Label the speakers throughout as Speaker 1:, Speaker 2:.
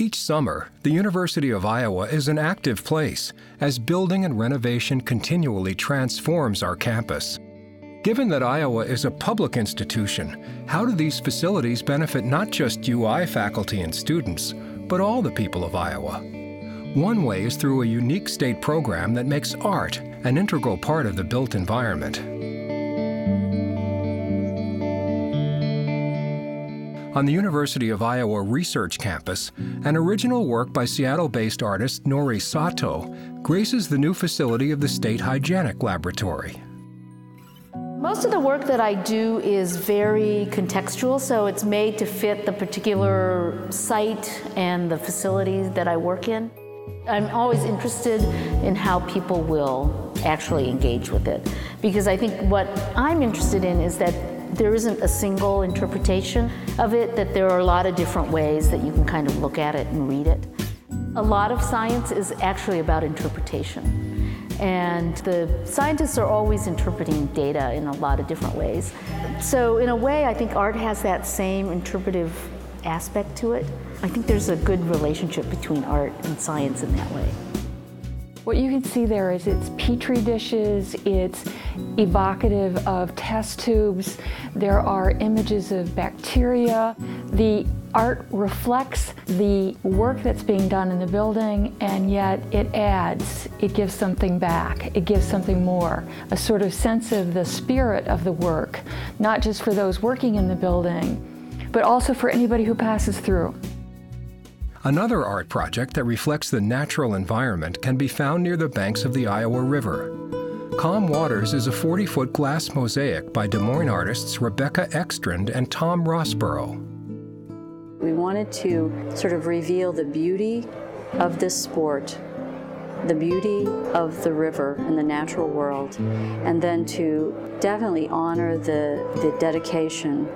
Speaker 1: Each summer, the University of Iowa is an active place as building and renovation continually transforms our campus. Given that Iowa is a public institution, how do these facilities benefit not just UI faculty and students, but all the people of Iowa? One way is through a unique state program that makes art an integral part of the built environment. On the University of Iowa Research Campus, an original work by Seattle based artist Norie Sato graces the new facility of the State Hygienic Laboratory.
Speaker 2: Most of the work that I do is very contextual, so it's made to fit the particular site and the facilities that I work in. I'm always interested in how people will actually engage with it because I think what I'm interested in is that there isn't a single interpretation of it, that there are a lot of different ways that you can kind of look at it and read it. A lot of science is actually about interpretation. And the scientists are always interpreting data in a lot of different ways. So, in a way, I think art has that same interpretive aspect to it. I think there's a good relationship between art and science in that way.
Speaker 3: What you can see there is it's petri dishes, it's evocative of test tubes, there are images of bacteria. The art reflects the work that's being done in the building and yet it adds, it gives something back, it gives something more, a sort of sense of the spirit of the work, not just for those working in the building, but also for anybody who passes through.
Speaker 1: Another art project that reflects the natural environment can be found near the banks of the Iowa River. Calm Waters is a 40 foot glass mosaic by Des Moines artists Rebecca Ekstrand and Tom Rosborough.
Speaker 4: We wanted to sort of reveal the beauty of this sport, the beauty of the river and the natural world, and then to definitely honor the, the dedication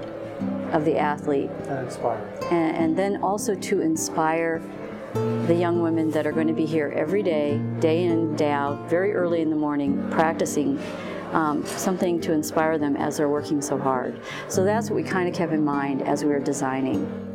Speaker 4: of the athlete.
Speaker 5: And inspire.
Speaker 4: And, and then also to inspire the young women that are going to be here every day, day in, day out, very early in the morning, practicing um, something to inspire them as they're working so hard. So that's what we kind of kept in mind as we were designing.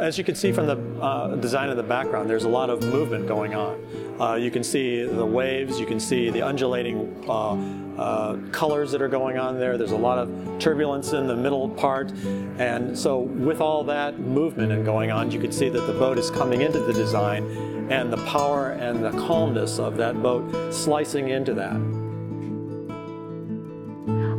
Speaker 5: As you can see from the uh, design of the background, there's a lot of movement going on. Uh, you can see the waves, you can see the undulating uh, uh, colors that are going on there. There's a lot of turbulence in the middle part. And so with all that movement and going on, you can see that the boat is coming into the design and the power and the calmness of that boat slicing into that.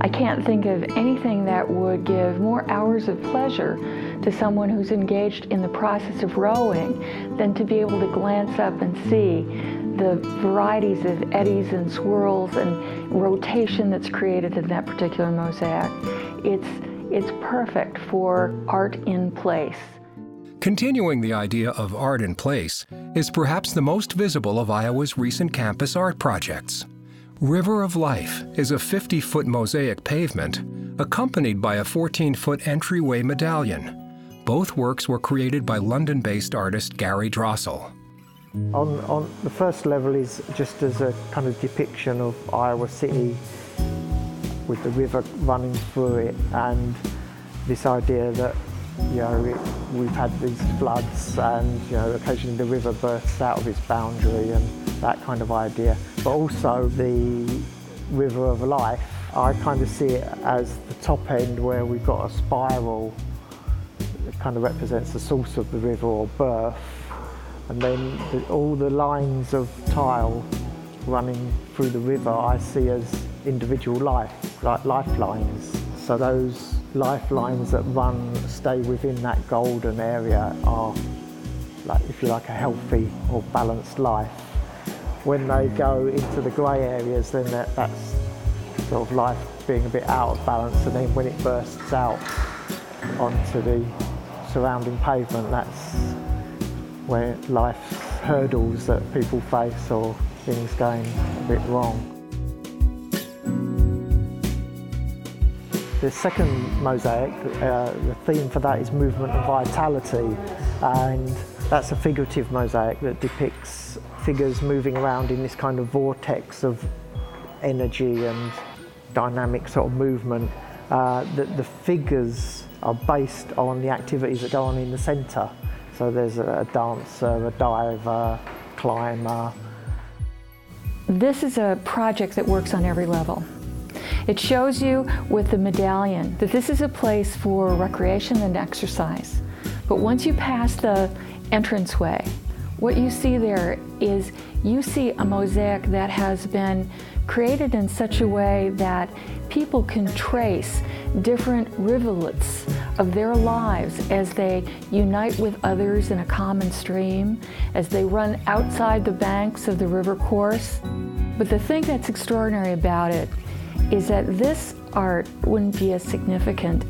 Speaker 3: I can't think of anything that would give more hours of pleasure to someone who's engaged in the process of rowing than to be able to glance up and see the varieties of eddies and swirls and rotation that's created in that particular mosaic. It's, it's perfect for art in place.
Speaker 1: Continuing the idea of art in place is perhaps the most visible of Iowa's recent campus art projects. River of Life is a 50 foot mosaic pavement accompanied by a 14 foot entryway medallion. Both works were created by London based artist Gary Drostle.
Speaker 6: On, on the first level is just as a kind of depiction of Iowa City with the river running through it and this idea that you know it, we've had these floods and you know occasionally the river bursts out of its boundary and that kind of idea but also the river of life I kind of see it as the top end where we've got a spiral that kind of represents the source of the river or birth. And then the, all the lines of tile running through the river I see as individual life, like lifelines. So those lifelines that run, stay within that golden area are, like, if you like, a healthy or balanced life. When they go into the grey areas, then that, that's sort of life being a bit out of balance, and then when it bursts out onto the surrounding pavement, that's where life's hurdles that people face or things going a bit wrong. The second mosaic, uh, the theme for that is movement and vitality, and that's a figurative mosaic that depicts figures moving around in this kind of vortex of energy and dynamic sort of movement. Uh, the, the figures are based on the activities that go on in the centre. So there's a dancer, a diver, climber.
Speaker 3: This is a project that works on every level. It shows you with the medallion that this is a place for recreation and exercise. But once you pass the entranceway, what you see there is you see a mosaic that has been created in such a way that people can trace different rivulets of their lives as they unite with others in a common stream, as they run outside the banks of the river course. But the thing that's extraordinary about it is that this art wouldn't be as significant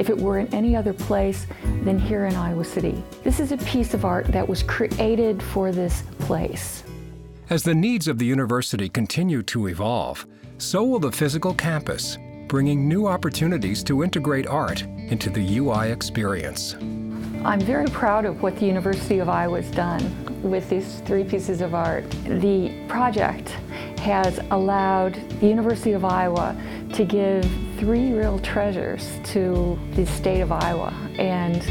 Speaker 3: if it were in any other place than here in Iowa City. This is a piece of art that was created for this place.
Speaker 1: As the needs of the university continue to evolve, so will the physical campus, bringing new opportunities to integrate art into the UI experience.
Speaker 3: I'm very proud of what the University of Iowa has done with these three pieces of art. The project has allowed the University of Iowa to give three real treasures to the state of Iowa, and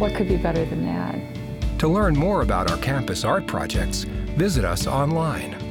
Speaker 3: what could be better than that?
Speaker 1: To learn more about our campus art projects, visit us online